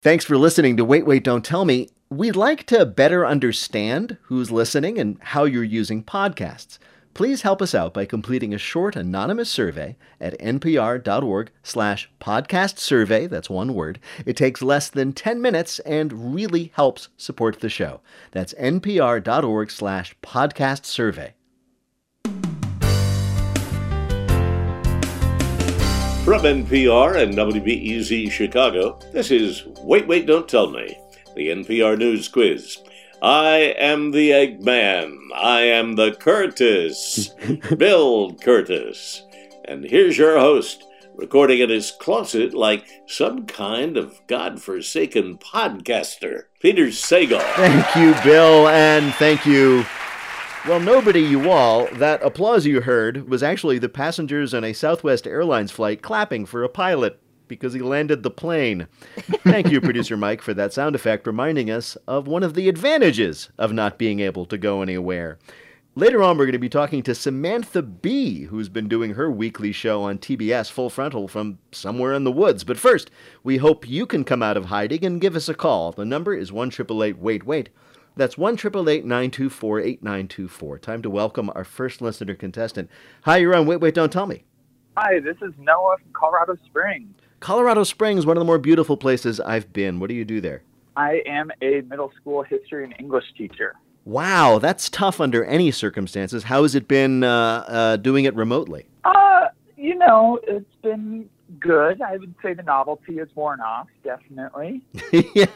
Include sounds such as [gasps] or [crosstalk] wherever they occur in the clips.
Thanks for listening to Wait, Wait, Don't Tell Me. We'd like to better understand who's listening and how you're using podcasts. Please help us out by completing a short anonymous survey at npr.org slash podcast survey. That's one word. It takes less than 10 minutes and really helps support the show. That's npr.org slash podcast survey. From NPR and WBEZ Chicago, this is Wait, Wait, Don't Tell Me, the NPR News Quiz. I am the Eggman. I am the Kurtis, [laughs] Bill Kurtis. And here's your host, recording in his closet like some kind of godforsaken podcaster, Peter Sagal. Thank you, Bill, and thank you well, nobody, you all, that applause you heard was actually the passengers on a Southwest Airlines flight clapping for a pilot because he landed the plane. Thank you, producer Mike, for that sound effect reminding us of one of the advantages of not being able to go anywhere. Later on, we're going to be talking to Samantha Bee, who's been doing her weekly show on TBS Full Frontal from somewhere in the woods. But first, we hope you can come out of hiding and give us a call. The number is 1 Wait Wait. That's 1 924 8924. Time to welcome our first listener contestant. Hi, you're on Wait, Wait, Don't Tell Me. Hi, this is Noah from Colorado Springs. Colorado Springs, one of the more beautiful places I've been. What do you do there? I am a middle school history and English teacher. Wow, that's tough under any circumstances. How has it been uh, uh, doing it remotely? Uh, you know, it's been good. I would say the novelty has worn off, definitely. yeah.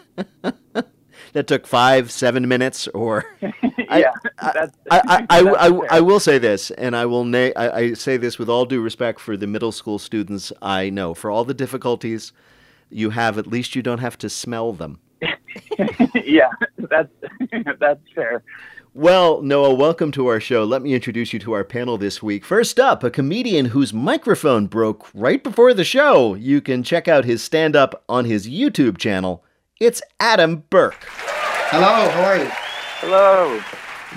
[laughs] [laughs] that took five, seven minutes, or [laughs] yeah, I, I, I, [laughs] I, I, will say this, and I will na- I, I say this with all due respect for the middle school students I know. For all the difficulties you have, at least you don't have to smell them. [laughs] yeah, that's that's fair. Well, Noah, welcome to our show. Let me introduce you to our panel this week. First up, a comedian whose microphone broke right before the show. You can check out his stand up on his YouTube channel. It's Adam Burke. Hello, how are you? Hello.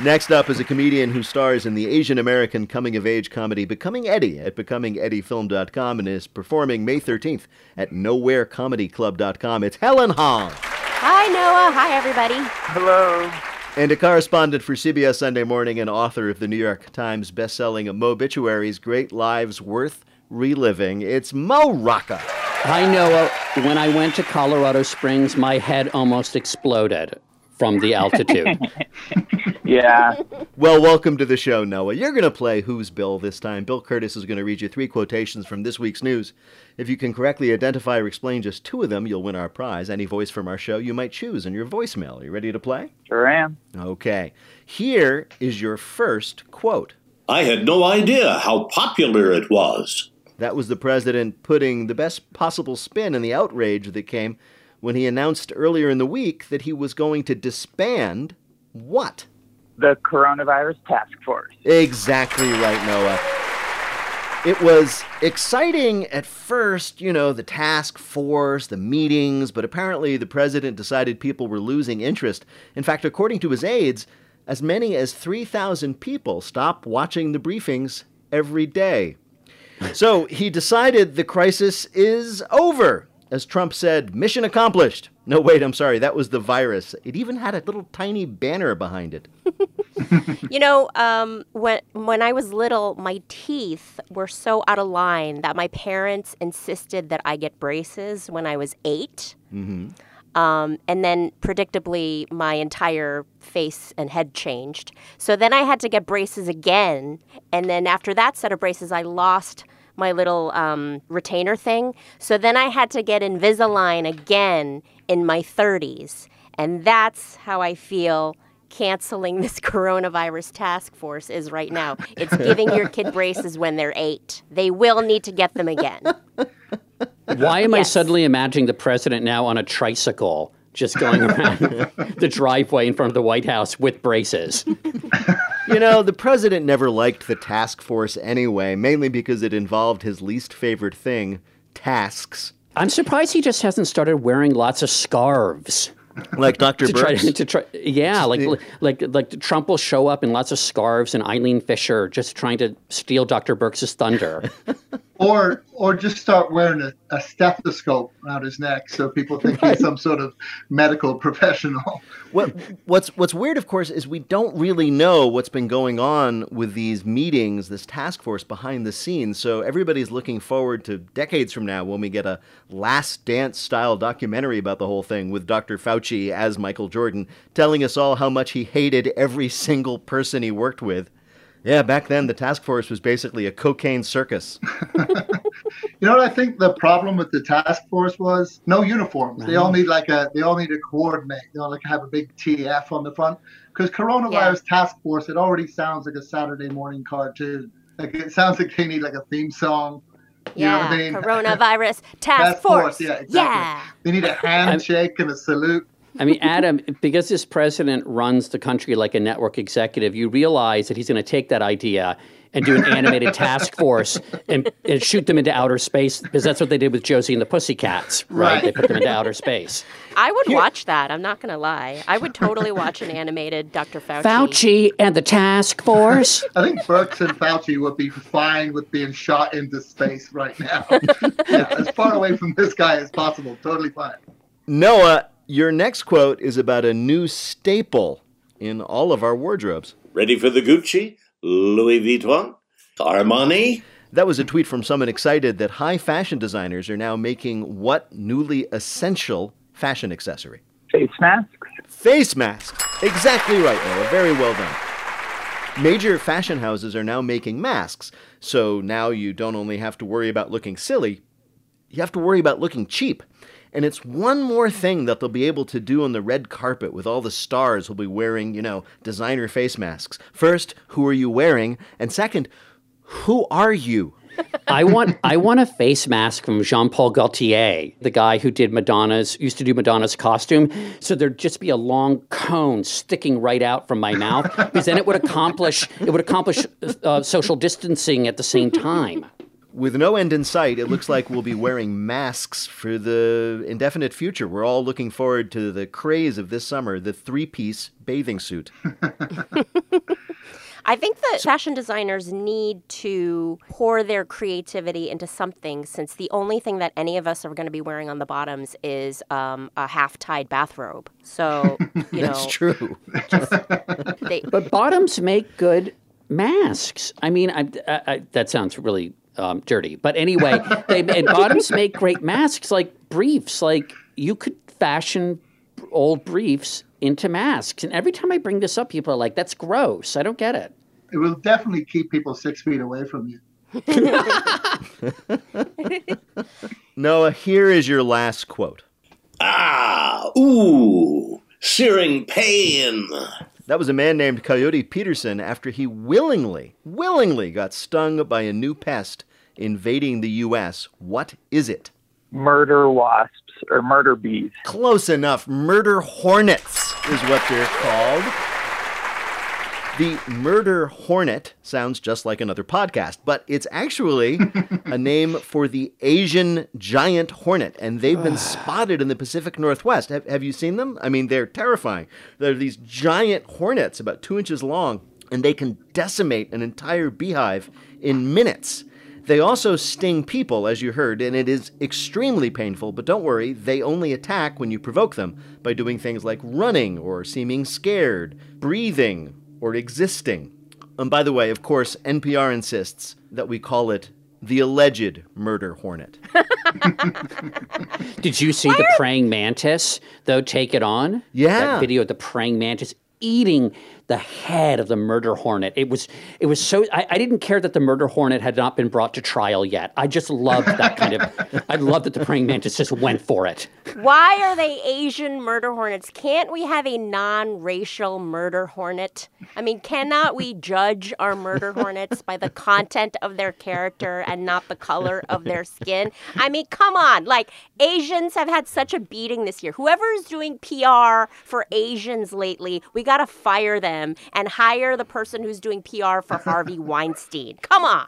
Next up is a comedian who stars in the Asian American coming of age comedy Becoming Eddie at becomingeddiefilm.com and is performing May 13th at nowherecomedyclub.com. It's Helen Hong. Hi, Noah. Hi, everybody. Hello. And a correspondent for CBS Sunday Morning and author of the New York Times bestselling Mobituaries Great Lives Worth Reliving. It's Mo Rocca. Hi, Noah. Uh, when I went to Colorado Springs, my head almost exploded from the altitude. [laughs] yeah. Well, welcome to the show, Noah. You're going to play Who's Bill this time. Bill Kurtis is going to read you three quotations from this week's news. If you can correctly identify or explain just two of them, you'll win our prize. Any voice from our show you might choose in your voicemail. Are you ready to play? Sure am. Okay. Here is your first quote. I had no idea how popular it was. That was the president putting the best possible spin in the outrage that came when he announced earlier in the week that he was going to disband what? The coronavirus task force. Exactly right, Noah. It was exciting at first, you know, the task force, the meetings, but apparently the president decided people were losing interest. In fact, according to his aides, as many as 3,000 people stopped watching the briefings every day so he decided the crisis is over. As Trump said, mission accomplished. No, wait, I'm sorry. That was the virus. It even had a little tiny banner behind it. [laughs] you know, um, when when I was little, my teeth were so out of line that my parents insisted that I get braces when I was 8 mm-hmm. um, and then, predictably, my entire face and head changed. So then I had to get braces again. And then after that set of braces, I lost my little um, retainer thing. So then I had to get Invisalign again in my 30s. And that's how I feel canceling [laughs] this coronavirus task force is right now. It's giving your kid [laughs] braces when they're eight. They will need to get them again. Why am yes. I suddenly imagining the president now on a tricycle just going around [laughs] the driveway in front of the White House with braces? You know, the president never liked the task force anyway, mainly because it involved his least favorite thing tasks. I'm surprised he just hasn't started wearing lots of scarves. Like Dr. to? Try, to try, yeah, like, like like Trump will show up in lots of scarves and Eileen Fisher just trying to steal Dr. Birx's thunder. [laughs] or or just start wearing a, a, stethoscope around his neck so people think right. he's some sort of medical professional. What what's what's weird, of course, is we don't really know what's been going on with these meetings, this task force behind the scenes. So everybody's looking forward to decades from now when we get a Last Dance style documentary about the whole thing with Dr. Fauci as Michael Jordan, telling us all how much he hated every single person he worked with. Yeah, back then the task force was basically a cocaine circus. [laughs] you know what I think the problem with the task force was? No uniforms. They all need like a they all need to coordinate. They all like have a big TF on the front. Because coronavirus yeah. task force, it already sounds like a Saturday morning cartoon. Like it sounds like they need like a theme song. You yeah, I mean? [laughs] coronavirus task, task force. force. Yeah, exactly. Yeah. They need a [laughs] handshake and a salute. I mean, Adam, because this president runs the country like a network executive, you realize that he's going to take that idea and do an animated task force and, and, shoot them into outer space because that's what they did with Josie and the Pussycats, right? right. They put them into outer space. I would Here. watch that. I'm not going to lie. I would totally watch an animated Dr. Fauci. Fauci and the task force. [laughs] I think Birx and Fauci would be fine with being shot into space right now. [laughs] yeah, as far away from this guy as possible. Totally fine. Noah, your next quote is about a new staple in all of our wardrobes. Ready for the Gucci, Louis Vuitton, Armani? That was a tweet from someone excited that high fashion designers are now making what newly essential fashion accessory? Face masks. Face masks. Exactly right, Noah. Very well done. Major fashion houses are now making masks, so now you don't only have to worry about looking silly, you have to worry about looking cheap. And it's one more thing that they'll be able to do on the red carpet with all the stars who'll be wearing, you know, designer face masks. First, who are you wearing? And second, who are you? I want I want a face mask from Jean Paul Gaultier, the guy who did Madonna's used to do Madonna's costume. So there'd just be a long cone sticking right out from my mouth, because then it would accomplish it would accomplish uh, social distancing at the same time with no end in sight, it looks like we'll be wearing [laughs] masks for the indefinite future. We're all looking forward to the craze of this summer the three piece bathing suit. [laughs] I think that fashion designers need to pour their creativity into something since the only thing that any of us are going to be wearing on the bottoms is um, a half tied bathrobe. So, you [laughs] That's know. true. Just, they, but bottoms make good masks. I mean, I, I, I, that sounds really um, dirty. But anyway, they and bottoms make great masks like briefs. Like you could fashion old briefs into masks. And every time I bring this up, people are like, "That's gross. I don't get it." It will definitely keep people six feet away from you. [laughs] Noah, here is your last quote. Ah, ooh, searing pain. That was a man named Coyote Peterson after he willingly, willingly got stung by a new pest invading the U.S. What is it? Murder wasps or murder bees. Close enough. Murder hornets is what they're called. The Murder Hornet sounds just like another podcast, but it's actually [laughs] a name for the Asian giant hornet, and they've been spotted in the Pacific Northwest. Have, have you seen them? I mean, they're terrifying. They're these giant hornets, about two inches long, and they can decimate an entire beehive in minutes. They also sting people, as you heard, and it is extremely painful, but don't worry, they only attack when you provoke them by doing things like running or seeming scared, breathing, or existing. And by the way, of course, NPR insists that we call it the alleged murder hornet. [laughs] Did you see the praying mantis, though, take it on? Yeah. That video of the praying mantis eating the head of the murder hornet. It was it was so I, I, didn't care that the murder hornet had not been brought to trial yet. I just loved that kind of [laughs] I loved that the praying mantis just went for it. Why are they Asian murder hornets? Can't we have a non-racial murder hornet? I mean, cannot we judge our murder hornets by the content of their character and not the color of their skin? I mean, come on. Like Asians have had such a beating this year. Whoever is doing PR for Asians lately, we got to fire them them and hire the person who's doing PR for Harvey [laughs] Weinstein. Come on.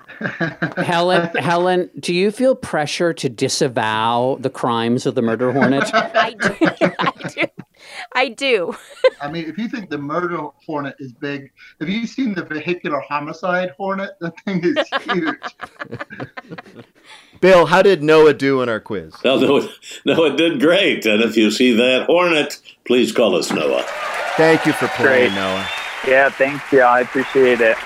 Helen, Helen, do you feel pressure to disavow the crimes of the murder hornet? [laughs] I do. I do. I do. I mean, if you think the murder hornet is big, have you seen the vehicular homicide hornet? That thing is huge. [laughs] Bill, how did Noah do in our quiz? Well, Noah, Noah did great. And if you see that hornet, please call us Noah. Thank you for playing, Great. Noah. Yeah, thanks, yeah, I appreciate it.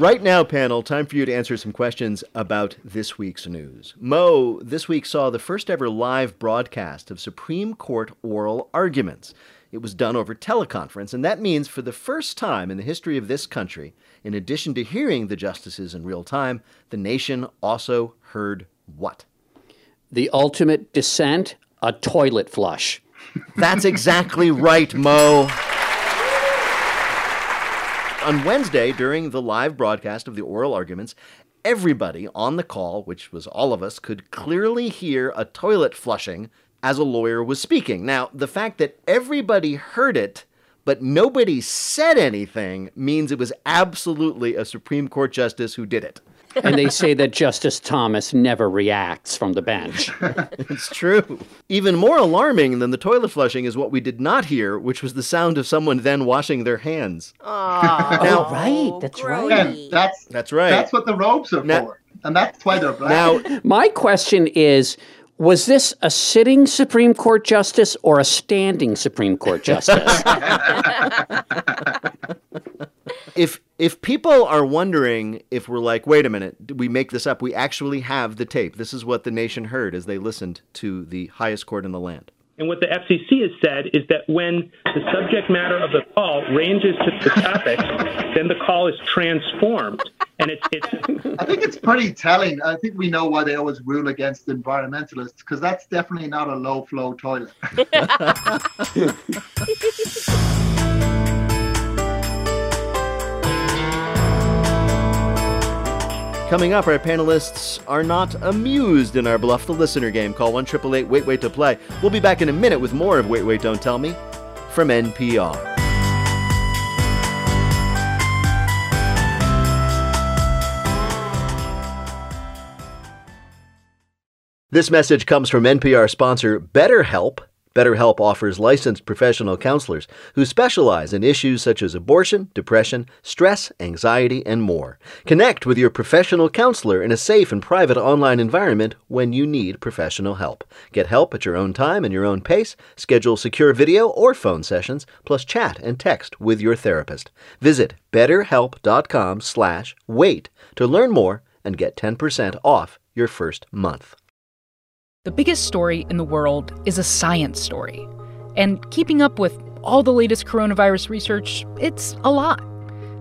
Right now, panel, time for you to answer some questions about this week's news. Mo, this week saw the first ever live broadcast of Supreme Court oral arguments. It was done over teleconference, and that means for the first time in the history of this country, in addition to hearing the justices in real time, the nation also heard what? The ultimate dissent, a toilet flush. That's exactly right, Mo. On Wednesday, during the live broadcast of the oral arguments, everybody on the call, which was all of us, could clearly hear a toilet flushing as a lawyer was speaking. Now, the fact that everybody heard it, but nobody said anything, means it was absolutely a Supreme Court justice who did it. And they say that Justice Thomas never reacts from the bench. [laughs] It's true. Even more alarming than the toilet flushing is what we did not hear, which was the sound of someone then washing their hands. Oh, Now- right, that's oh, right. And that's That's right. that's what the robes are Now- for, and that's why they're black. now, My question is was this a sitting Supreme Court justice or a standing Supreme Court justice? [laughs] [laughs] if if people are wondering if we're like, wait a minute, did we make this up? We actually have the tape. This is what the nation heard as they listened to the highest court in the land. And what the FCC has said is that when the subject matter of the call ranges to the topics, then the call is transformed. And it's, it's I think it's pretty telling. I think we know why they always rule against environmentalists because that's definitely not a low flow toilet. [laughs] [laughs] Coming up, our panelists are not amused in our Bluff the Listener game. Call 1 888 Wait Wait to play. We'll be back in a minute with more of Wait Wait Don't Tell Me from NPR. This message comes from NPR sponsor BetterHelp. BetterHelp offers licensed professional counselors who specialize in issues such as abortion, depression, stress, anxiety, and more. Connect with your professional counselor in a safe and private online environment when you need professional help. Get help at your own time and your own pace. Schedule secure video or phone sessions, plus chat and text with your therapist. Visit betterhelp.com/wait to learn more and get 10% off your first month. The biggest story in the world is a science story. And keeping up with all the latest coronavirus research, it's a lot.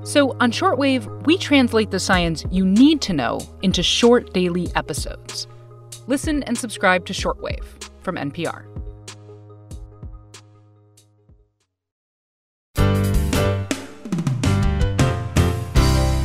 So on Shortwave, we translate the science you need to know into short daily episodes. Listen and subscribe to Shortwave from NPR.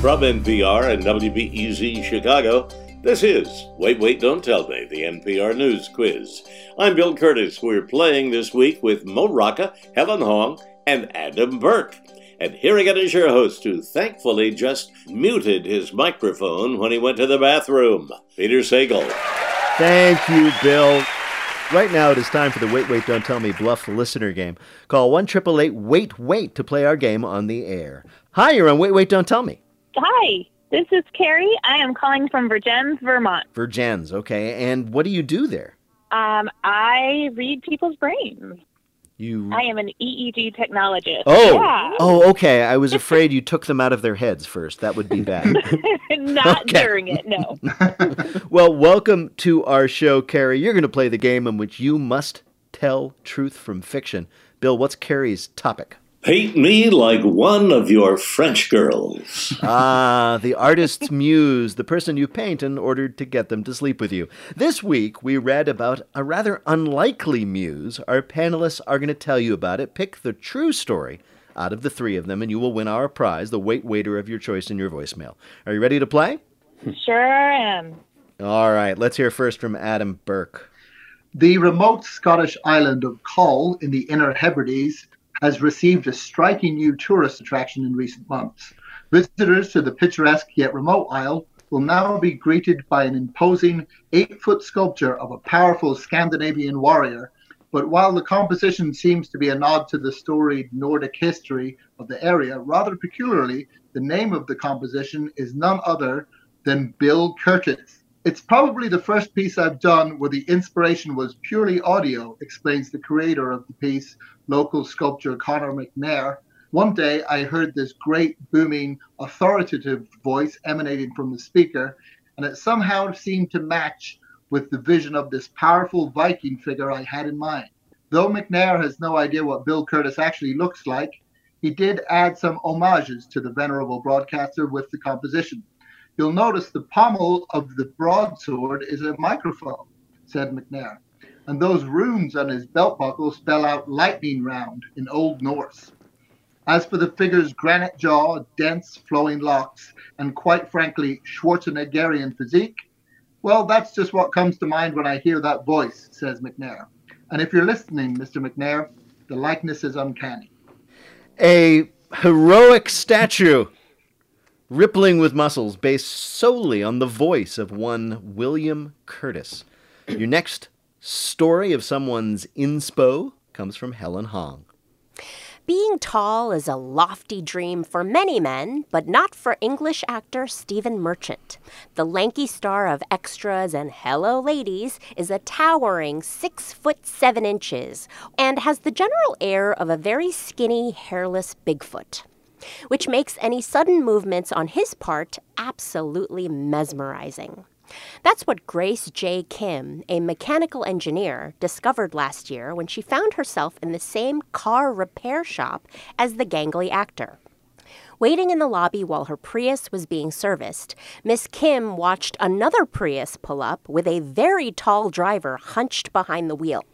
From NPR and WBEZ Chicago, this is Wait, Wait, Don't Tell Me, the NPR News Quiz. I'm Bill Kurtis. We're playing this week with Mo Rocca, Helen Hong, and Adam Burke. And here again is your host, who thankfully just muted his microphone when he went to the bathroom, Peter Sagal. Thank you, Bill. Right now, it is time for the Wait, Wait, Don't Tell Me Bluff the Listener game. Call 1 888 Wait, Wait to play our game on the air. Hi, you're on Wait, Wait, Don't Tell Me. Hi, this is Carrie. I am calling from Vergennes, Vermont. Vergennes, okay. And what do you do there? Um, I read people's brains. You. I am an EEG technologist. Oh, Yeah. oh, okay. I was afraid you took them out of their heads first. That would be bad. [laughs] Not Okay. during it, no. [laughs] well, welcome to our show, Carrie. You're going to play the game in which you must tell truth from fiction. Bill, what's Carrie's topic? Paint me like one of your French girls. Ah, the artist's muse, the person you paint in order to get them to sleep with you. This week, we read about a rather unlikely muse. Our panelists are going to tell you about it. Pick the true story out of the three of them, and you will win our prize, the wait waiter of your choice in your voicemail. Are you ready to play? Sure am. All right, let's hear first from Adam Burke. The remote Scottish island of Coll in the Inner Hebrides has received a striking new tourist attraction in recent months. Visitors to the picturesque yet remote isle will now be greeted by an imposing eight foot sculpture of a powerful Scandinavian warrior But while the composition seems to be a nod to the storied Nordic history of the area, rather peculiarly, the name of the composition is none other than Bill Kurtis. It's probably the first piece I've done where the inspiration was purely audio, explains the creator of the piece, local sculptor Connor McNair. One day I heard this great, booming, authoritative voice emanating from the speaker, and it somehow seemed to match with the vision of this powerful Viking figure I had in mind. Though McNair has no idea what Bill Kurtis actually looks like, he did add some homages to the venerable broadcaster with the composition. You'll notice the pommel of the broadsword is a microphone, said McNair, and those runes on his belt buckle spell out lightning round in Old Norse. As for the figure's granite jaw, dense flowing locks, and quite frankly, Schwarzeneggerian physique, well, that's just what comes to mind when I hear that voice, says McNair. And if you're listening, Mr. McNair, the likeness is uncanny. A heroic statue, rippling with muscles, based solely on the voice of one William Kurtis. Your next story of someone's inspo comes from Helen Hong. Being tall is a lofty dream for many men, but not for English actor Stephen Merchant. The lanky star of extras and Hello Ladies is a towering six foot seven inches and has the general air of a very skinny, hairless Bigfoot which makes any sudden movements on his part absolutely mesmerizing. That's what Grace J. Kim, a mechanical engineer, discovered last year when she found herself in the same car repair shop as the gangly actor. Waiting in the lobby while her Prius was being serviced, Miss Kim watched another Prius pull up with a very tall driver hunched behind the wheel.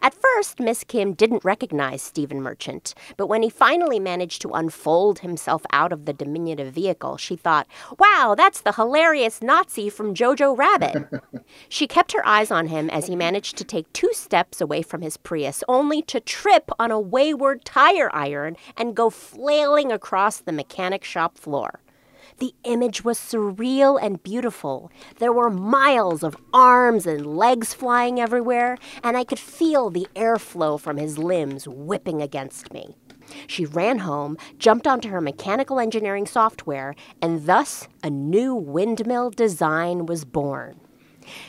At first, Miss Kim didn't recognize Stephen Merchant, but when he finally managed to unfold himself out of the diminutive vehicle, she thought, wow, that's the hilarious Nazi from Jojo Rabbit. [laughs] she kept her eyes on him as he [laughs] managed to take two steps away from his Prius, only to trip on a wayward tire iron and go flailing across the mechanic shop floor. The image was surreal and beautiful. There were miles of arms and legs flying everywhere, and I could feel the airflow from his limbs whipping against me. She ran home, jumped onto her mechanical engineering software, and thus a new windmill design was born.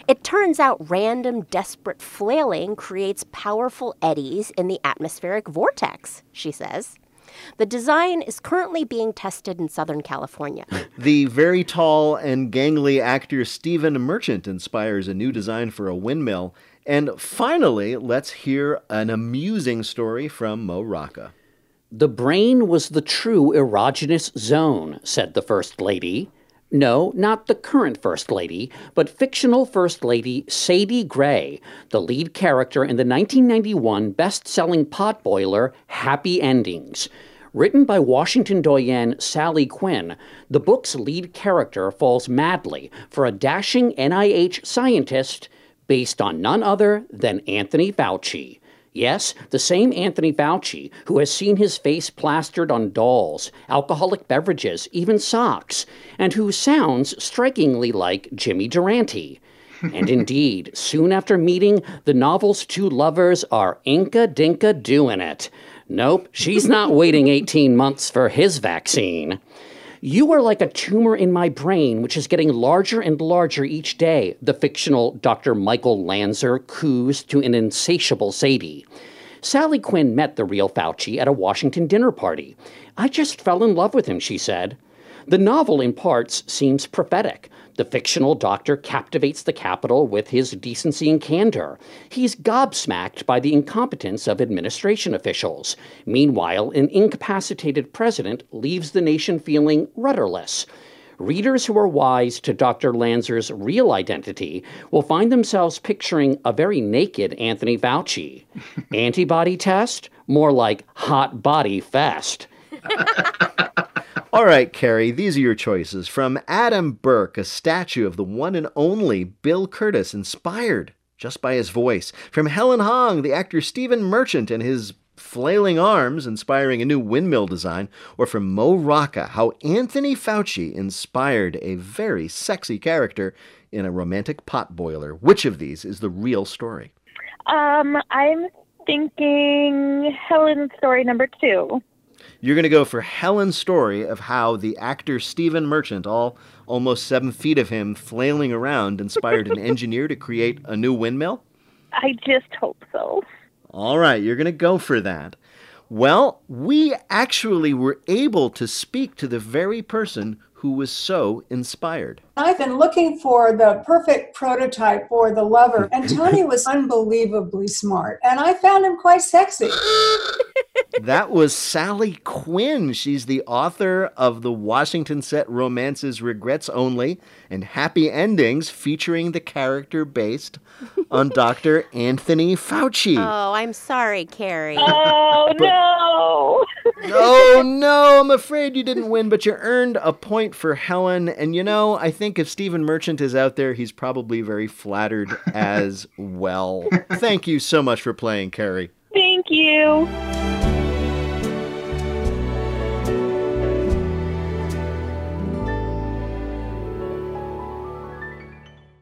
It turns out random, desperate flailing creates powerful eddies in the atmospheric vortex, she says. The design is currently being tested in Southern California. [laughs] the very tall and gangly actor Stephen Merchant inspires a new design for a windmill. And finally, let's hear an amusing story from Mo Rocca. The brain was the true erogenous zone, said the First Lady. No, not the current First Lady, but fictional First Lady Sadie Gray, the lead character in the 1991 best selling potboiler Happy Endings. Written by Washington doyen Sally Quinn, the book's lead character falls madly for a dashing NIH scientist based on none other than Anthony Fauci. Yes, the same Anthony Fauci who has seen his face plastered on dolls, alcoholic beverages, even socks, and who sounds strikingly like Jimmy Durante. [laughs] and indeed, soon after meeting, the novel's two lovers are Inka Dinka doing it. Nope, she's not waiting 18 months for his vaccine. You are like a tumor in my brain, which is getting larger and larger each day, the fictional Dr. Michael Lanzer coos to an insatiable Sadie. Sally Quinn met the real Fauci at a Washington dinner party. I just fell in love with him, she said. The novel, in parts, seems prophetic. The fictional doctor captivates the capital with his decency and candor. He's gobsmacked by the incompetence of administration officials. Meanwhile, an incapacitated president leaves the nation feeling rudderless. Readers who are wise to Dr. Lanzer's real identity will find themselves picturing a very naked Anthony Fauci. [laughs] Antibody test? More like hot body fest. [laughs] All right, Carrie, these are your choices. From Adam Burke, a statue of the one and only Bill Kurtis, inspired just by his voice. From Helen Hong, the actor Stephen Merchant and his flailing arms inspiring a new windmill design. Or from Mo Rocca, how Anthony Fauci inspired a very sexy character in a romantic potboiler. Which of these is the real story? Um, I'm thinking Helen's story number two. You're going to go for Helen's story of how the actor Stephen Merchant, all almost seven feet of him flailing around, inspired an [laughs] engineer to create a new windmill? I just hope so. All right, you're going to go for that. Well, we actually were able to speak to the very person who was so inspired. I've been looking for the perfect prototype for the lover, and Tony was unbelievably smart, and I found him quite sexy. [laughs] that was Sally Quinn. She's the author of the Washington set romances Regrets Only and Happy Endings, featuring the character based on [laughs] Dr. Anthony Fauci. Oh, I'm sorry, Carrie. Oh, [laughs] But- no. oh no, I'm afraid you didn't win, but you earned a point for Helen. And you know, I think if Stephen Merchant is out there, he's probably very flattered [laughs] as well. Thank you so much for playing, Carrie. Thank you.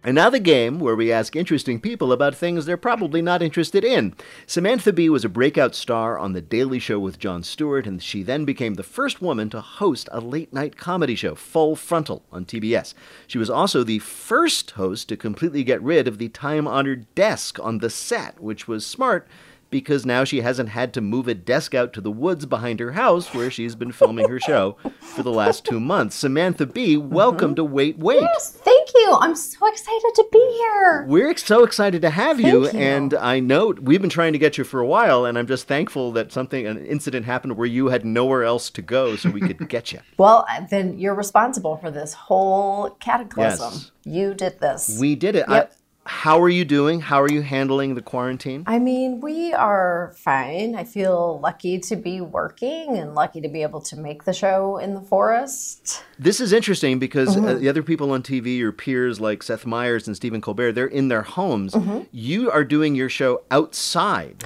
The game where we ask interesting people about things they're probably not interested in. Samantha Bee was a breakout star on The Daily Show with Jon Stewart, and she then became the first woman to host a late night comedy show, Full Frontal, on TBS. She was also the first host to completely get rid of the time honored desk on the set, which was smart because now she hasn't had to move a desk out to the woods behind her house where she's been filming her show for the last two months. Samantha Bee, welcome mm-hmm. to Wait Wait. Yes, thank you. I'm so excited to be here. We're so excited to have you, Thank you. and I know we've been trying to get you for a while, and I'm just thankful that something, an incident happened where you had nowhere else to go, so we could get you. [laughs] Well, then you're responsible for this whole cataclysm. Yes. You did this. We did it. Yep. I, how are you doing? How are you handling the quarantine? I mean, we are fine. I feel lucky to be working and lucky to be able to make the show in the forest. This is interesting because uh, Mhm. the other people on TV, your peers like Seth Meyers and Stephen Colbert, they're in their homes. Mhm. You are doing your show outside.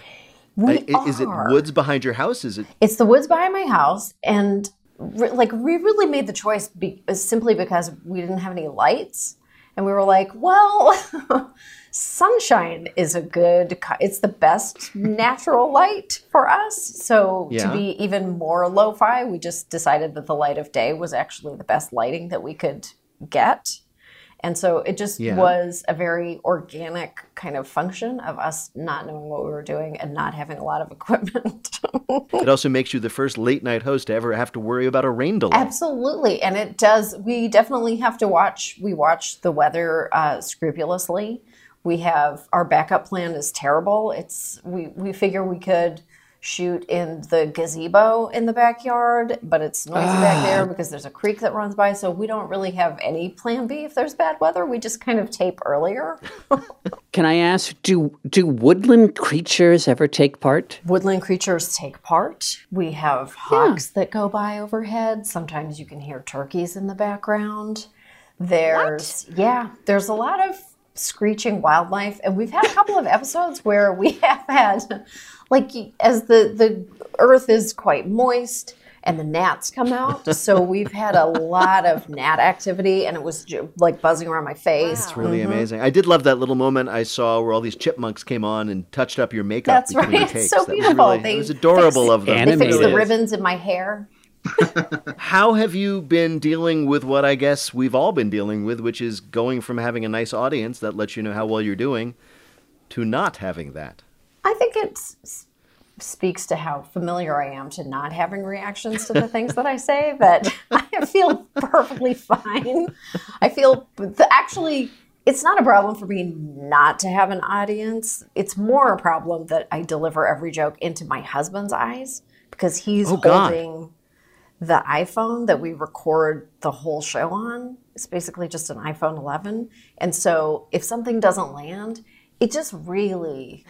We Uh, i- Is it woods behind your house? Is it? It's the woods behind my house, and re- like we really made the choice be- simply because we didn't have any lights, and we were like, well, [laughs] sunshine is a good, it's the best natural light for us. So Yeah. to be even more lo-fi, we just decided that the light of day was actually the best lighting that we could get. And so it just Yeah. was a very organic kind of function of us not knowing what we were doing and not having a lot of [laughs] equipment. It also makes you the first late night host to ever have to worry about a rain delay. Absolutely, and it does. We definitely have to watch. We watch the weather uh, scrupulously. We have our backup plan is terrible. It's we we figure we could shoot in the gazebo in the backyard, but it's noisy back there because there's a creek that runs by. So we don't really have any plan B if there's bad weather. We just kind of tape earlier. [laughs] Can I ask, do do woodland creatures ever take part? Woodland creatures take part. We have hawks that go by overhead. Sometimes you can hear turkeys in the background. There's yeah, there's a lot of screeching wildlife and we've had a couple of episodes where we [laughs] have had like as the the earth is quite moist and the gnats come out. [laughs] so we've had a lot of gnat activity and it was like buzzing around my face. It's really Mhm. amazing. I did love that little moment I saw where all these chipmunks came on and touched up your makeup That's between right. takes. So That was beautiful. really- They it was adorable fix- of them. They fixed the ribbons in my hair. [laughs] How have you been dealing with what I guess we've all been dealing with, which is going from having a nice audience that lets you know how well you're doing to not having that? I think it s- speaks to how familiar I am to not having reactions to the things that I say [laughs] that I feel perfectly fine. I feel the, actually it's not a problem for me not to have an audience. It's more a problem that I deliver every joke into my husband's eyes because he's Oh, holding the iPhone that we record the whole show on. It's basically just an iPhone 11. And so if something doesn't land, it just really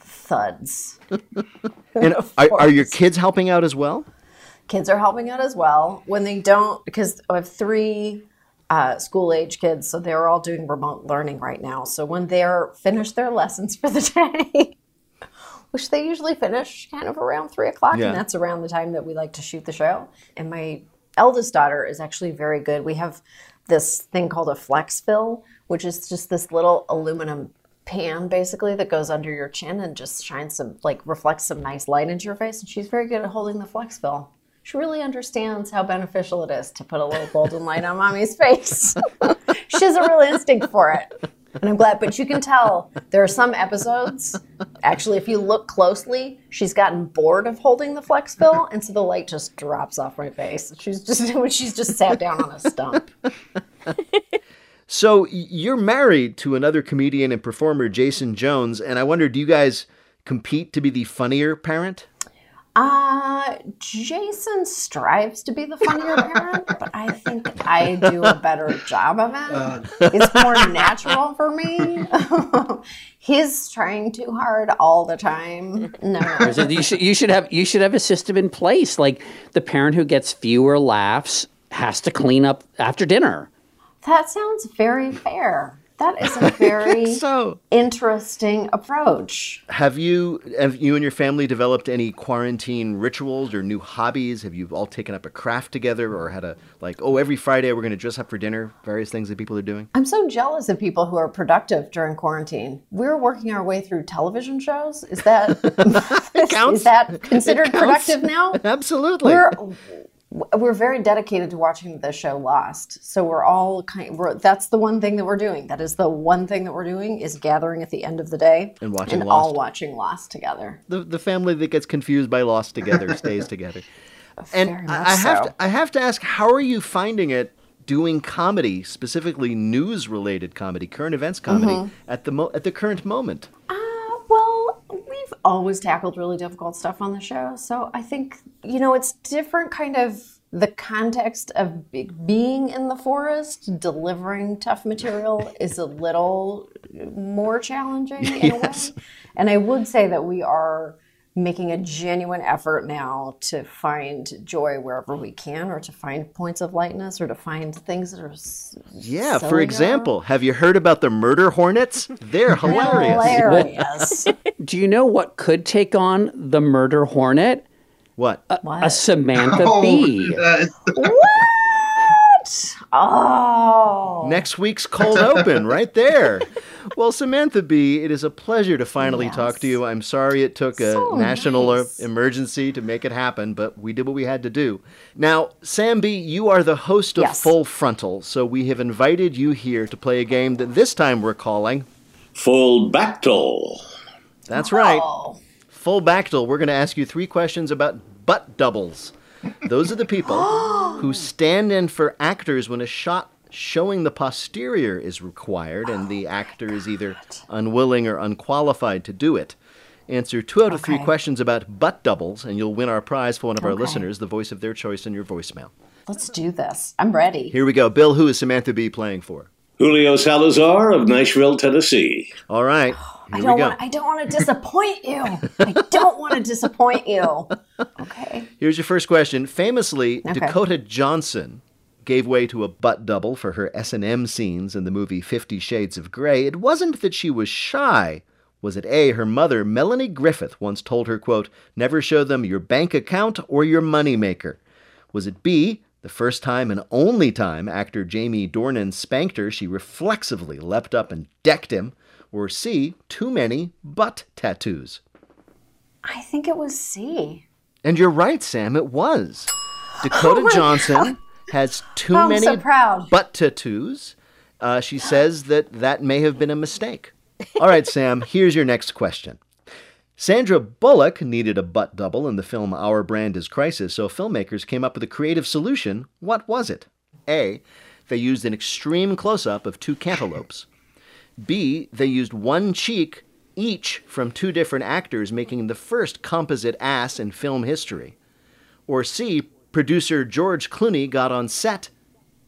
thuds. [laughs] And are, are your kids helping out as well? Kids are helping out as well. When they don't, because I have three uh, school age kids, so they're all doing remote learning right now. So when they're finished their lessons for the [laughs] day, which they usually finish kind of around three o'clock, Yeah. and that's around the time that we like to shoot the show. And my eldest daughter is actually very good. We have this thing called a flex fill, which is just this little aluminum pan basically that goes under your chin and just shines some like reflects some nice light into your face and she's very good at holding the Flexfill. She really understands how beneficial it is to put a little golden light on mommy's [laughs] face. [laughs] she has a real instinct for it. And I'm glad, but you can tell there are some episodes. Actually, if you look closely, she's gotten bored of holding the Flexfill, and so the light just drops off my face. She's just [laughs] she's just sat down on a stump. So you're married to another comedian and performer, Jason Jones, and I wonder, do you guys compete to be the funnier parent? Uh, Jason strives to be the funnier parent, but I think I do a better job of it. It's more natural for me. [laughs] He's trying too hard all the time. No, no. you should you should have you should have a system in place. Like the parent who gets fewer laughs has to clean up after dinner. That sounds very fair. That is a [laughs] very so. interesting approach. Have you have you and your family developed any quarantine rituals or new hobbies? Have you all taken up a craft together or had a like, oh, every Friday we're going to dress up for dinner, various things that people are doing? I'm so jealous of people who are productive during quarantine. We're working our way through television shows. Is that [laughs] [laughs] is that considered productive now? Absolutely. We're we're very dedicated to watching the show Lost. So we're all kind we're, that's the one thing that we're doing. That is the one thing that we're doing is gathering at the end of the day And watching and Lost. all watching Lost together. The the family that gets confused by Lost together [laughs] stays together. And I have so. to, I have to ask, how are you finding it doing comedy, specifically news related comedy, current events comedy Mhm. at the mo- at the current moment? Well, we've always tackled really difficult stuff on the show. So I think, you know, it's different kind of the context of being in the forest, delivering tough material [laughs] is a little more challenging in a way. And I would say that we are making a genuine effort now to find joy wherever we can or to find points of lightness or to find things that are s- Yeah, for silly example, have you heard about the murder hornets? They're [laughs] hilarious. Hilarious. [laughs] Do you know what could take on the murder hornet? What? A, a Samantha [laughs] Oh, Bee. what? Oh. Next week's [laughs] cold open, right there. Well, Samantha Bee, it is a pleasure to finally talk to you. I'm sorry it took a So national uh, nice. emergency to make it happen, but we did what we had to do. Now, Sam Bee, you are the host of Yes. Full Frontal, so we have invited you here to play a game that this time we're calling Full Bactal. That's right. Oh. Full Bactal. We're going to ask you three questions about butt doubles. Those are the people [gasps] who stand in for actors when a shot showing the posterior is required and the oh actor is either unwilling or unqualified to do it. Answer two out of three questions about butt doubles, and you'll win our prize for one of our Okay. listeners, the voice of their choice in your voicemail. Let's do this. I'm ready. Here we go. Bill, who is Samantha Bee playing for? Julio Salazar of Nashville, Tennessee. All right. Oh. I don't want I don't want to disappoint you. I don't want to disappoint you. Okay. Here's your first question. Famously, Okay. Dakota Johnson gave way to a butt double for her S&M scenes in the movie 50 Shades of Grey. It wasn't that she was shy. Was it A, her mother, Melanie Griffith, once told her, quote, never show them your bank account or your moneymaker? Was it B, the first time and only time actor Jamie Dornan spanked her, she reflexively leapt up and decked him? Or C, too many butt tattoos? I think it was C. And you're right, Sam, it was. [gasps] Dakota Oh Johnson has too I'm many so butt tattoos. Uh, she [gasps] says that that may have been a mistake. All right, Sam, [laughs] here's your next question. Sandra Bullock needed a butt double in the film Our Brand is Crisis, so filmmakers came up with a creative solution. What was it? A. They used an extreme close up of two cantaloupes. B. They used one cheek each from two different actors, making the first composite ass in film history. Or C. Producer George Clooney got on set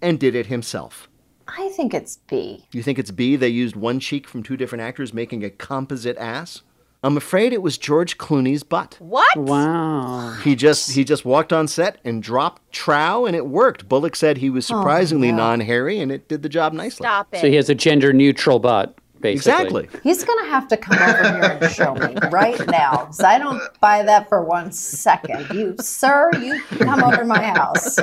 and did it himself. I think it's B. You think it's B? They used one cheek from two different actors, making a composite ass? I'm afraid it was George Clooney's butt. What? Wow. He just he just walked on set and dropped trow, and it worked. Bullock said he was Oh, surprisingly no. non-hairy, and it did the job nicely. Stop it. So he has a gender neutral butt, basically. Exactly. He's going to have to come over here and show me right now because I don't buy that for one second. You, sir, you come over to my house.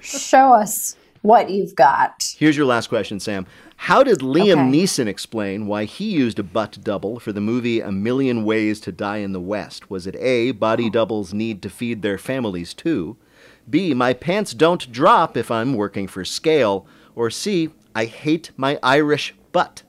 Show us what you've got. Here's your last question, Sam. How did Liam Okay. Neeson explain why he used a butt double for the movie A Million Ways to Die in the West? Was it A, body oh. doubles need to feed their families too? B, my pants don't drop if I'm working for scale? Or C, I hate my Irish butt?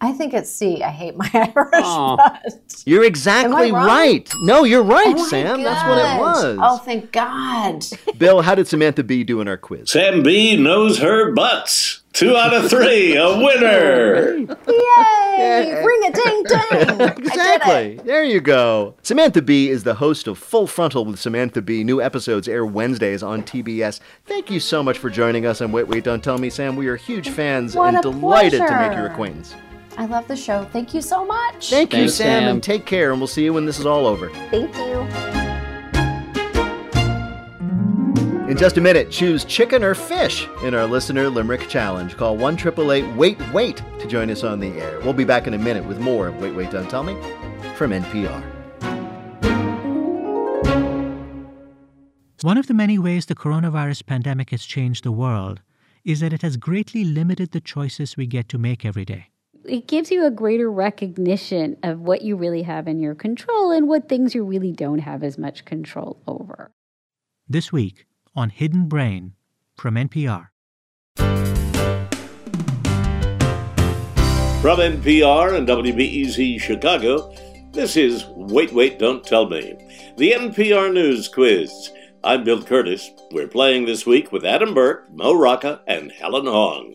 I think it's C. I hate my [laughs] Irish Aw. butt. You're exactly wrong? right. No, you're right, Oh my Sam. That's what it was. Oh, thank God. Bill, how did Samantha Bee do in our quiz? Sam Bee knows her butts. Two out of three, a [laughs] winner. Yay! Ring a ding ding. [laughs] Exactly. There you go. Samantha Bee is the host of Full Frontal with Samantha Bee. New episodes air Wednesdays on TBS. Thank you so much for joining us on Wait, Wait, Don't Tell Me, Sam. We are huge fans What and a delighted to make your pleasure. acquaintance. I love the show. Thank you so much. Thank you, Sam, Sam. and take care, and we'll see you when this is all over. Thank you. In just a minute, choose chicken or fish in our listener limerick challenge. Call 1 888 Wait Wait to join us on the air. We'll be back in a minute with more of Wait Wait Don't Tell Me from NPR. One of the many ways the coronavirus pandemic has changed the world is that it has greatly limited the choices we get to make every day. it gives you a greater recognition of what you really have in your control and what things you really don't have as much control over. This week on Hidden Brain from NPR. From NPR and WBEZ Chicago, this is Wait, Wait, Don't Tell Me, the NPR News Quiz. I'm Bill Kurtis. We're playing this week with Adam Burke, Mo Rocca, and Helen Hong.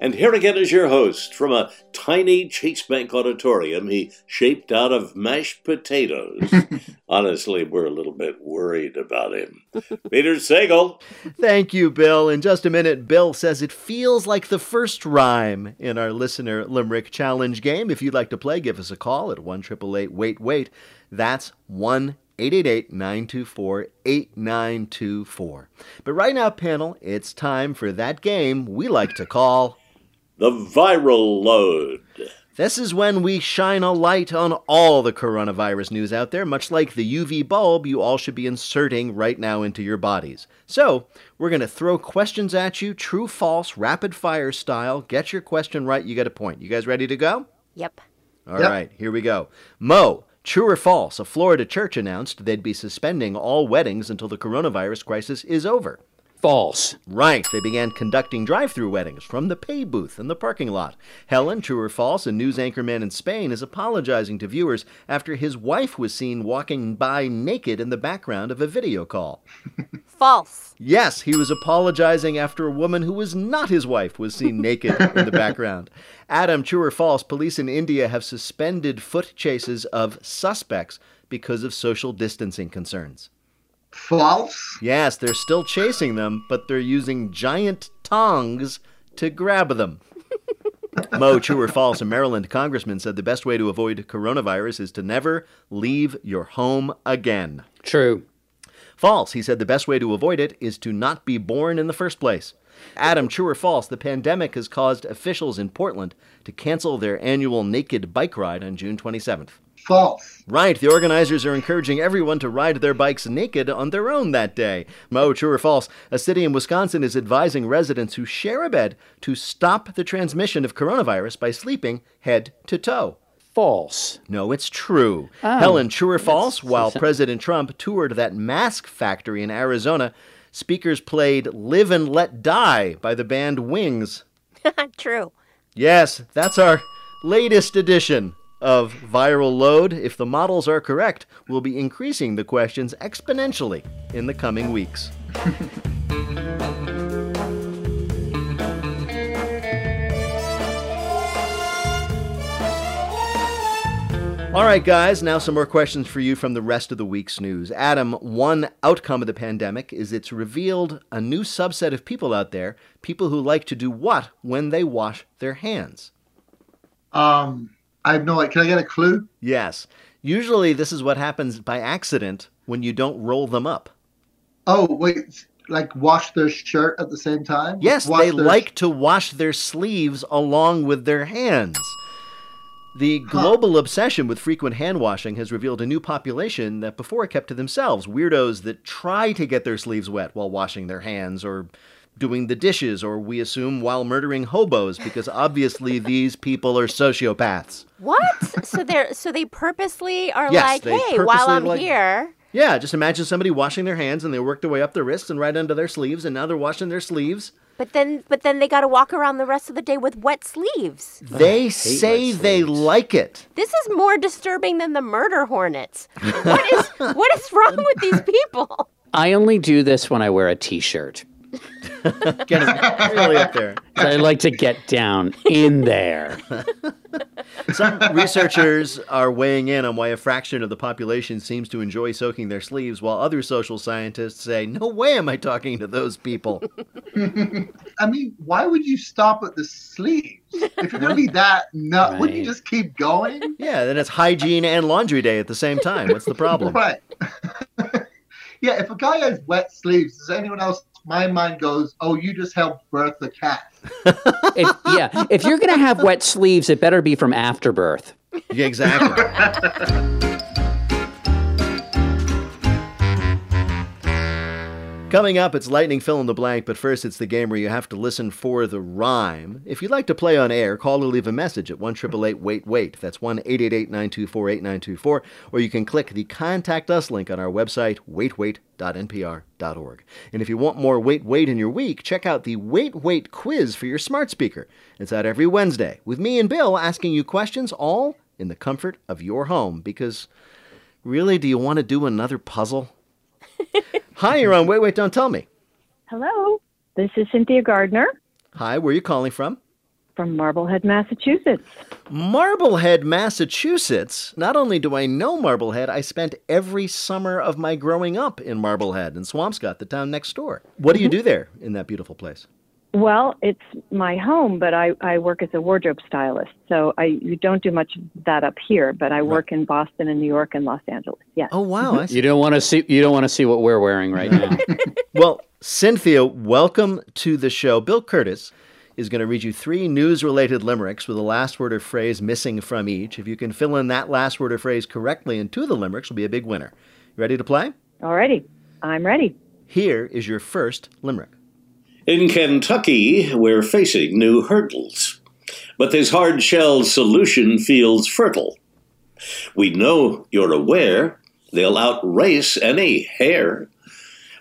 And here again is your host from a tiny Chase Bank auditorium he shaped out of mashed potatoes. [laughs] Honestly, we're a little bit worried about him. Peter Sagal. Thank you, Bill. In just a minute, Bill says it feels like the first rhyme in our listener limerick challenge game. If you'd like to play, give us a call at 1 Wait Wait. That's 1 888 924 8924. But right now, panel, it's time for that game we like to call The Viral Load. This is when we shine a light on all the coronavirus news out there, much like the UV bulb you all should be inserting right now into your bodies. So, we're going to throw questions at you, true, false, rapid fire style. Get your question right, you get a point. You guys ready to go? Yep. All right, Yep. here we go. Mo, true or false? A Florida church announced they'd be suspending all weddings until the coronavirus crisis is over. False. Right, they began conducting drive through weddings from the pay booth in the parking lot. Helen, true or false, a news anchorman in Spain, is apologizing to viewers after his wife was seen walking by naked in the background of a video call. [laughs] False. Yes, he was apologizing after a woman who was not his wife was seen naked in the [laughs] background. Adam, true or false, police in India have suspended foot chases of suspects because of social distancing concerns. False. Yes, they're still chasing them, but they're using giant tongs to grab them. [laughs] Mo, true or false, a Maryland congressman said the best way to avoid coronavirus is to never leave your home again. True. False, he said the best way to avoid it is to not be born in the first place. Adam, true or false, the pandemic has caused officials in Portland to cancel their annual naked bike ride on June 27th. False. Right, the organizers are encouraging everyone to ride their bikes naked on their own that day. Mo, true or false, a city in Wisconsin is advising residents who share a bed to stop the transmission of coronavirus by sleeping head to toe. False. No, it's true. Oh, Helen, true or false? While President Trump toured that mask factory in Arizona, speakers played Live and Let Die by the band Wings. [laughs] True. Yes, that's our latest edition of Viral Load. If the models are correct, we'll be increasing the questions exponentially in the coming weeks. [laughs] All right, guys, now some more questions for you from the rest of the week's news. Adam, one outcome of the pandemic is it's revealed a new subset of people out there, people who like to do what when they wash their hands? Um, I have no. Idea. Can I get a clue? Yes. Usually, this is what happens by accident when you don't roll them up. Oh wait, like wash their shirt at the same time. Yes, Wash they their- like to wash their sleeves along with their hands. The global obsession with frequent hand washing has revealed a new population that before kept to themselves weirdos that try to get their sleeves wet while washing their hands or doing the dishes, or we assume while murdering hobos, because obviously these people are sociopaths. What? so they're so they purposely are Yes, like, hey, while I'm like- here, Yeah, just imagine somebody washing their hands and they work their way up their wrists and right under their sleeves, and now they're washing their sleeves. but then but then they got to walk around the rest of the day with wet sleeves. They say they like it. This is more disturbing than the murder hornets. What is what is wrong with these people? [laughs] I only do this when I wear a t-shirt. Getting really up there. [laughs] I like to get down in there. [laughs] Some researchers are weighing in on why a fraction of the population seems to enjoy soaking their sleeves, while other social scientists say, No way am I talking to those people. [laughs] I mean, why would you stop at the sleeves? If you're gonna be that nut, wouldn't you just keep going? Yeah, then it's hygiene and laundry day at the same time. What's the problem? Right. Yeah, if a guy has wet sleeves, does anyone else? My mind goes, "Oh, you just helped birth the cat." [laughs] If, yeah, if you're gonna have wet sleeves, it better be from afterbirth. Yeah, exactly. [laughs] Coming up, it's lightning fill in the blank, but first it's the game where you have to listen for the rhyme. If you'd like to play on air, call or leave a message at 1 wait wait. That's 1 924 8924, or you can click the Contact Us link on our website, waitwait.npr.org. And if you want more Wait Wait in your week, check out the Wait Wait quiz for your smart speaker. It's out every Wednesday, with me and Bill asking you questions all in the comfort of your home, because really, do you want to do another puzzle? Hi, you're on Wait, Wait, Don't Tell Me. Hello, this is Cynthia Gardner Hi, where are you calling from? from Marblehead, Massachusetts. Marblehead, Massachusetts. Not only do I know Marblehead, I spent every summer of my growing up in Marblehead and Swampscott, the town next door. What do you mm-hmm. do there in that beautiful place? Well, it's my home, but I, I work as a wardrobe stylist, so I you don't do much of that up here. But I work in Boston and New York and Los Angeles. Yes. Oh wow! You don't want to see. You don't want to see what we're wearing right now. [laughs] well, Cynthia, welcome to the show. Bill Kurtis is going to read you three news related limericks with a last word or phrase missing from each. If you can fill in that last word or phrase correctly in two of the limericks, you'll be a big winner. You ready to play? Alrighty, I'm ready. Here is your first limerick. In Kentucky, we're facing new hurdles, but this hard shell solution feels fertile. We know you're aware they'll outrace any hare.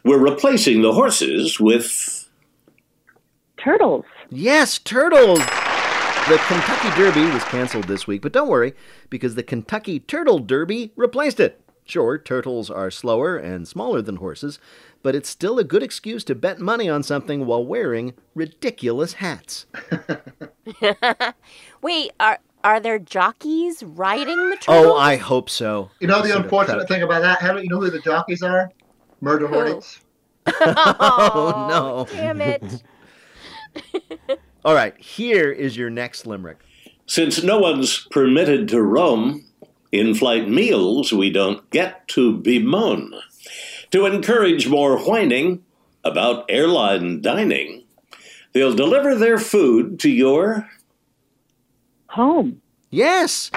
We're replacing the horses with turtles. Yes, turtles. The Kentucky Derby was canceled this week, but don't worry, because the Kentucky Turtle Derby replaced it. Sure, turtles are slower and smaller than horses, but it's still a good excuse to bet money on something while wearing ridiculous hats. [laughs] Wait, are are there jockeys riding the turtles? Oh, I hope so. You know the Sort unfortunate thing about that, Henry? You know who the jockeys are? Murder hornets. [laughs] Oh, oh, no. Damn it. [laughs] All right, here is your next limerick. Since no one's permitted to roam, in flight meals we don't get to bemoan. To encourage more whining about airline dining, they'll deliver their food to your home. Yes!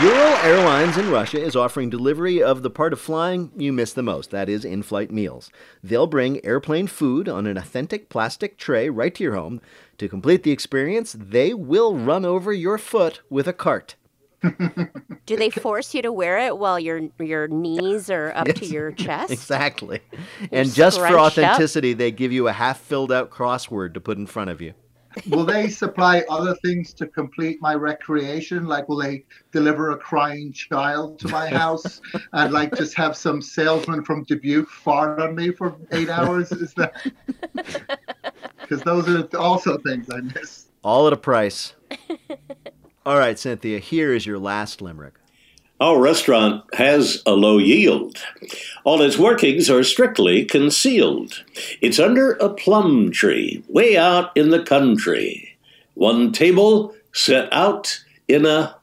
Ural Airlines in Russia is offering delivery of the part of flying you miss the most, that is, in flight meals. They'll bring airplane food on an authentic plastic tray right to your home. To complete the experience, they will run over your foot with a cart. Do they force you to wear it while your your knees are up to your [laughs] chest? Exactly. You're And just for scrunched up. authenticity, they give you a half filled out crossword to put in front of you. will they supply other things to complete my recreation? Like, will they deliver a crying child to my house [laughs] and like just have some salesman from Dubuque fart on me for eight hours? Is that [laughs] because those are also things I miss. All at a price. All right, Cynthia, here is your last limerick. Our restaurant has a low yield. All its workings are strictly concealed. It's under a plum tree, way out in the country. One table set out in a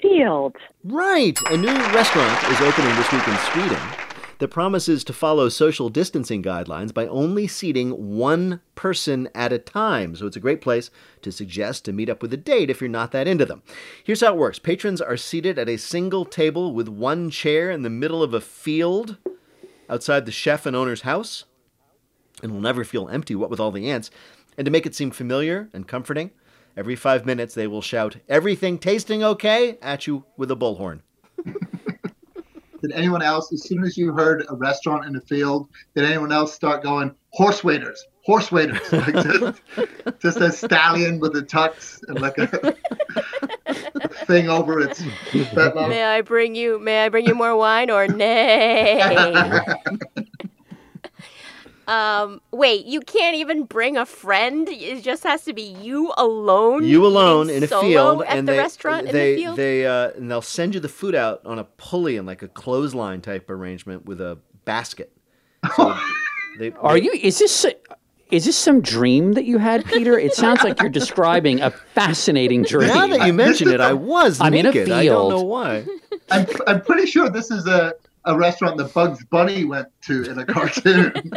field. Right. A new restaurant is opening this week in Sweden that promises to follow social distancing guidelines by only seating one person at a time. So it's a great place to suggest to meet up with a date if you're not that into them. Here's how it works patrons are seated at a single table with one chair in the middle of a field outside the chef and owner's house. and will never feel empty, what with all the ants. And to make it seem familiar and comforting, every five minutes they will shout, Everything tasting okay? at you with a bullhorn. [laughs] Did anyone else, as soon as you heard a restaurant in the field, did anyone else start going, horse waiters, horse waiters? [laughs] Like just, just a stallion with a tux and like a, a [laughs] thing over its [laughs] fetlock. May I bring you? May I bring you more wine or nay? Um, wait, you can't even bring a friend. It just has to be you alone. You alone in a field, at and the they, restaurant they, in the field. they, uh, and they'll send you the food out on a pulley and like a clothesline type arrangement with a basket. So they, [laughs] Are you? Is this? Is this some dream that you had, Peter? It sounds like you're describing a fascinating dream. Now that you mention it, I was I'm in a field. I don't know why. I'm, I'm pretty sure this is a, a restaurant that Bugs Bunny went to in a cartoon. [laughs]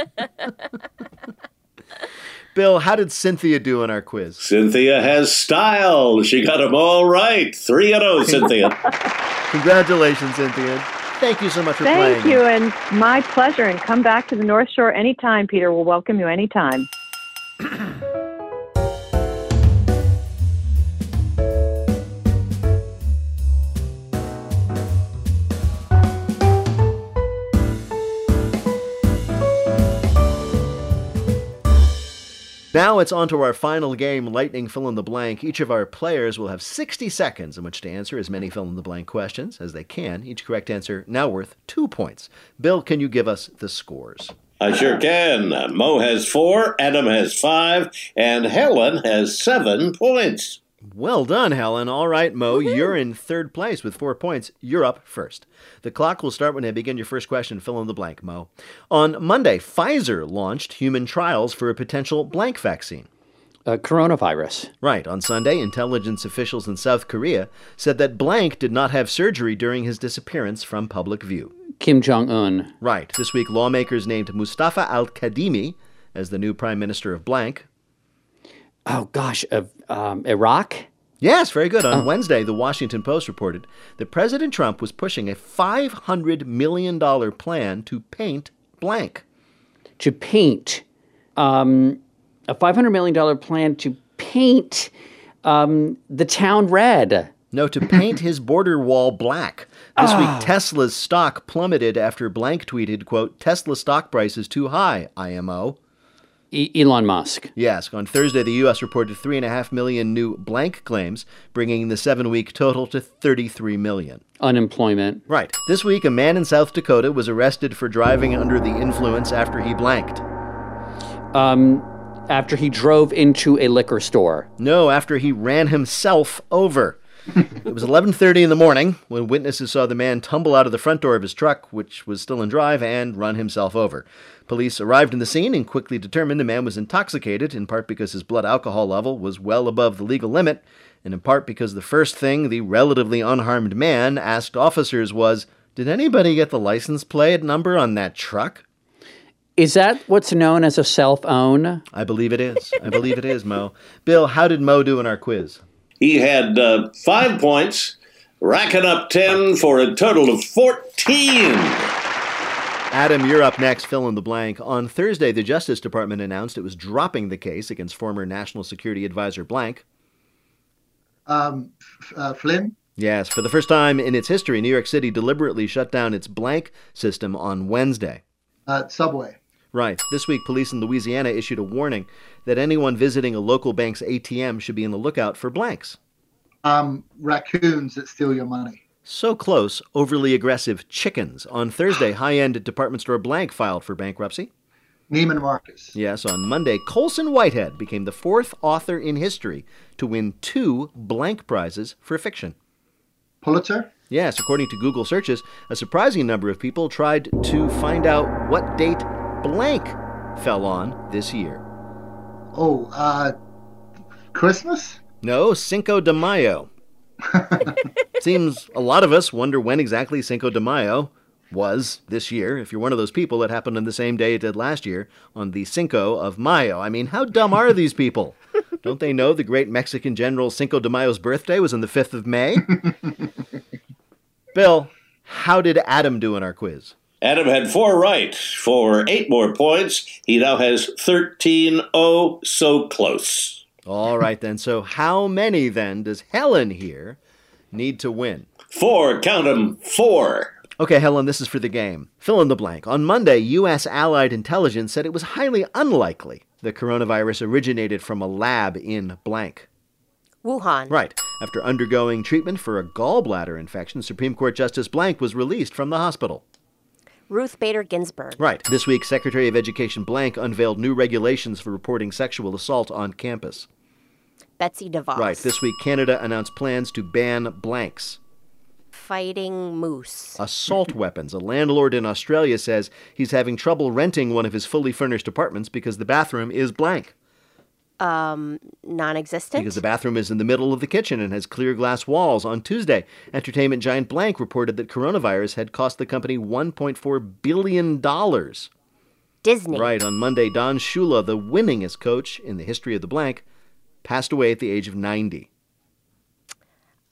Bill, how did Cynthia do in our quiz? Cynthia has style. She got them all right. Three in a row, Cynthia. [laughs] Congratulations, Cynthia. Thank you so much for Thank playing. Thank you, and my pleasure. And come back to the North Shore anytime, Peter. We'll welcome you anytime. [clears throat] Now it's on to our final game, Lightning Fill in the Blank. Each of our players will have 60 seconds in which to answer as many fill in the blank questions as they can. Each correct answer now worth two points. Bill, can you give us the scores? I sure can. Mo has four, Adam has five, and Helen has seven points. Well done, Helen. All right, Mo, you're in third place with four points. You're up first. The clock will start when I begin your first question. Fill in the blank, Mo. On Monday, Pfizer launched human trials for a potential blank vaccine. Uh, coronavirus. Right. On Sunday, intelligence officials in South Korea said that blank did not have surgery during his disappearance from public view. Kim Jong Un. Right. This week, lawmakers named Mustafa al Kadhimi as the new prime minister of blank. Oh gosh, of um, Iraq. Yes, very good. On Oh. Wednesday, the Washington Post reported that President Trump was pushing a $500 million plan to paint blank. To paint, um, a five hundred million dollar plan to paint um, the town red. No, to paint his border wall black. This Ah. week, Tesla's stock plummeted after Blank tweeted, quote, Tesla stock price is too high, IMO. Elon Musk. Yes, on Thursday, the U.S. reported 3.5 million new blank claims, bringing the seven week total to 33 million. Unemployment. Right. This week, a man in South Dakota was arrested for driving under the influence after he blanked. Um, after he drove into a liquor store. No, after he ran himself over. It was 11:30 in the morning when witnesses saw the man tumble out of the front door of his truck, which was still in drive, and run himself over. Police arrived in the scene and quickly determined the man was intoxicated, in part because his blood alcohol level was well above the legal limit, and in part because the first thing the relatively unharmed man asked officers was, "Did anybody get the license plate number on that truck?" Is that what's known as a self own? I believe it is. I believe it is, Mo. Bill, how did Mo do in our quiz? He had uh, five points, racking up 10 for a total of 14. Adam, you're up next. Fill in the blank. On Thursday, the Justice Department announced it was dropping the case against former National Security Advisor Blank. Um, uh, Flynn? Yes, for the first time in its history, New York City deliberately shut down its blank system on Wednesday. Uh, Subway. Right. This week, police in Louisiana issued a warning that anyone visiting a local bank's ATM should be on the lookout for blanks. Um, raccoons that steal your money. So close, overly aggressive chickens. On Thursday, high end department store Blank filed for bankruptcy. Neiman Marcus. Yes, on Monday, Colson Whitehead became the fourth author in history to win two blank prizes for fiction. Pulitzer? Yes, according to Google searches, a surprising number of people tried to find out what date blank fell on this year. Oh, uh, Christmas? No, Cinco de Mayo. [laughs] Seems a lot of us wonder when exactly Cinco de Mayo was this year. If you're one of those people, it happened on the same day it did last year, on the Cinco of Mayo. I mean, how dumb are these people? [laughs] Don't they know the great Mexican general Cinco de Mayo's birthday was on the 5th of May? [laughs] Bill, how did Adam do in our quiz? Adam had four right for eight more points. He now has 13 oh, so close. All right, then. So, how many then does Helen here need to win? Four, count them, four. Okay, Helen, this is for the game. Fill in the blank. On Monday, U.S. Allied intelligence said it was highly unlikely the coronavirus originated from a lab in blank. Wuhan. Right. After undergoing treatment for a gallbladder infection, Supreme Court Justice Blank was released from the hospital. Ruth Bader Ginsburg. Right. This week, Secretary of Education Blank unveiled new regulations for reporting sexual assault on campus. Betsy DeVos. Right. This week, Canada announced plans to ban blanks. Fighting moose. Assault [laughs] weapons. A landlord in Australia says he's having trouble renting one of his fully furnished apartments because the bathroom is blank. Um, non existent? Because the bathroom is in the middle of the kitchen and has clear glass walls. On Tuesday, entertainment giant Blank reported that coronavirus had cost the company $1.4 billion. Disney. Right. On Monday, Don Shula, the winningest coach in the history of the Blank, passed away at the age of 90.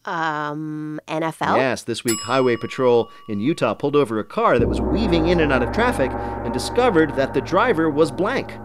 Um, NFL? Yes, this week Highway Patrol in Utah pulled over a car that was weaving in and out of traffic and discovered that the driver was blank.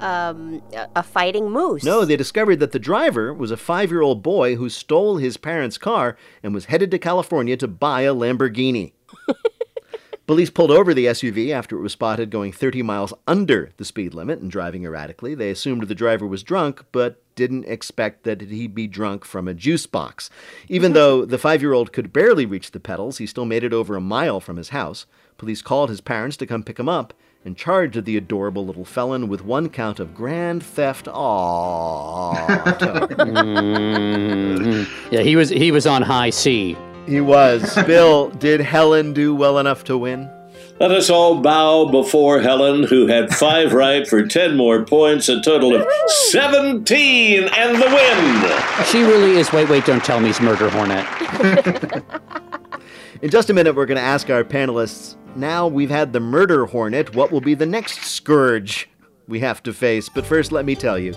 Um, a fighting moose. No, they discovered that the driver was a five year old boy who stole his parents' car and was headed to California to buy a Lamborghini. [laughs] Police pulled over the SUV after it was spotted going 30 miles under the speed limit and driving erratically. They assumed the driver was drunk, but didn't expect that he'd be drunk from a juice box. Even [laughs] though the five year old could barely reach the pedals, he still made it over a mile from his house. Police called his parents to come pick him up and charged the adorable little felon with one count of grand theft. Aww. [laughs] mm-hmm. Yeah, he was he was on high C. He was. Bill, did Helen do well enough to win? Let us all bow before Helen, who had five right for 10 more points, a total of 17, and the win. She really is, wait, wait, don't tell me's murder hornet. [laughs] In just a minute, we're going to ask our panelists now we've had the murder hornet, what will be the next scourge we have to face? But first, let me tell you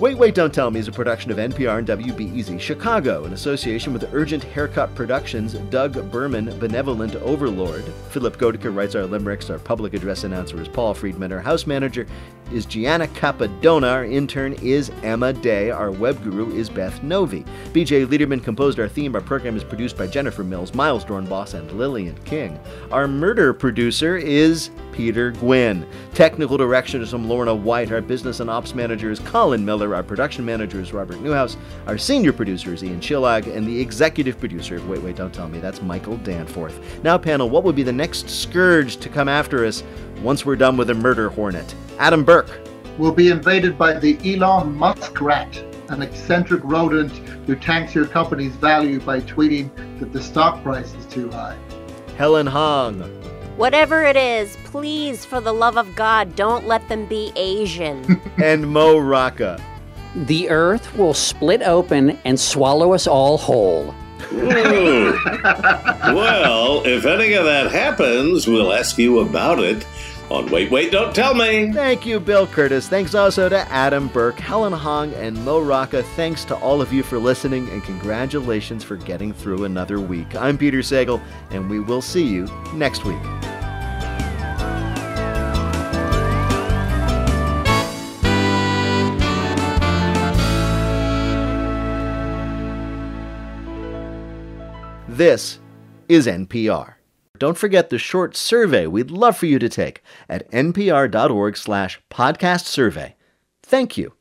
Wait, Wait, Don't Tell Me is a production of NPR and WBEZ Chicago in association with Urgent Haircut Productions, Doug Berman, Benevolent Overlord. Philipp Goedicke writes our limericks. Our public address announcer is Paul Friedman. Our house manager is Gianna Capadona. Our intern is Emma Day. Our web guru is Beth Novey. BJ Leiderman composed our theme. Our program is produced by Jennifer Mills, Miles Doornbos, and Lillian King. Our murder producer is Peter Gwinn. Technical direction is from Lorna White. Our business and ops manager is Colin Miller. Our production manager is Robert Newhouse. Our senior producer is Ian Chillag. And the executive producer of Wait, Wait, Don't Tell Me, that's Michael Danforth. Now, panel, what would be the next scourge to come after us once we're done with the murder hornet? Adam Burke. We'll be invaded by the Elon Musk rat, an eccentric rodent who tanks your company's value by tweeting that the stock price is too high. Helen Hong. Whatever it is, please, for the love of God, don't let them be Asian. [laughs] and Mo Rocca. The earth will split open and swallow us all whole. Hmm. [laughs] well, if any of that happens, we'll ask you about it on Wait, Wait, Don't Tell Me. Thank you, Bill Kurtis. Thanks also to Adam Burke, Helen Hong, and Mo Rocca. Thanks to all of you for listening, and congratulations for getting through another week. I'm Peter Sagal, and we will see you next week. This is NPR. Don't forget the short survey we'd love for you to take at npr.org slash podcast survey. Thank you.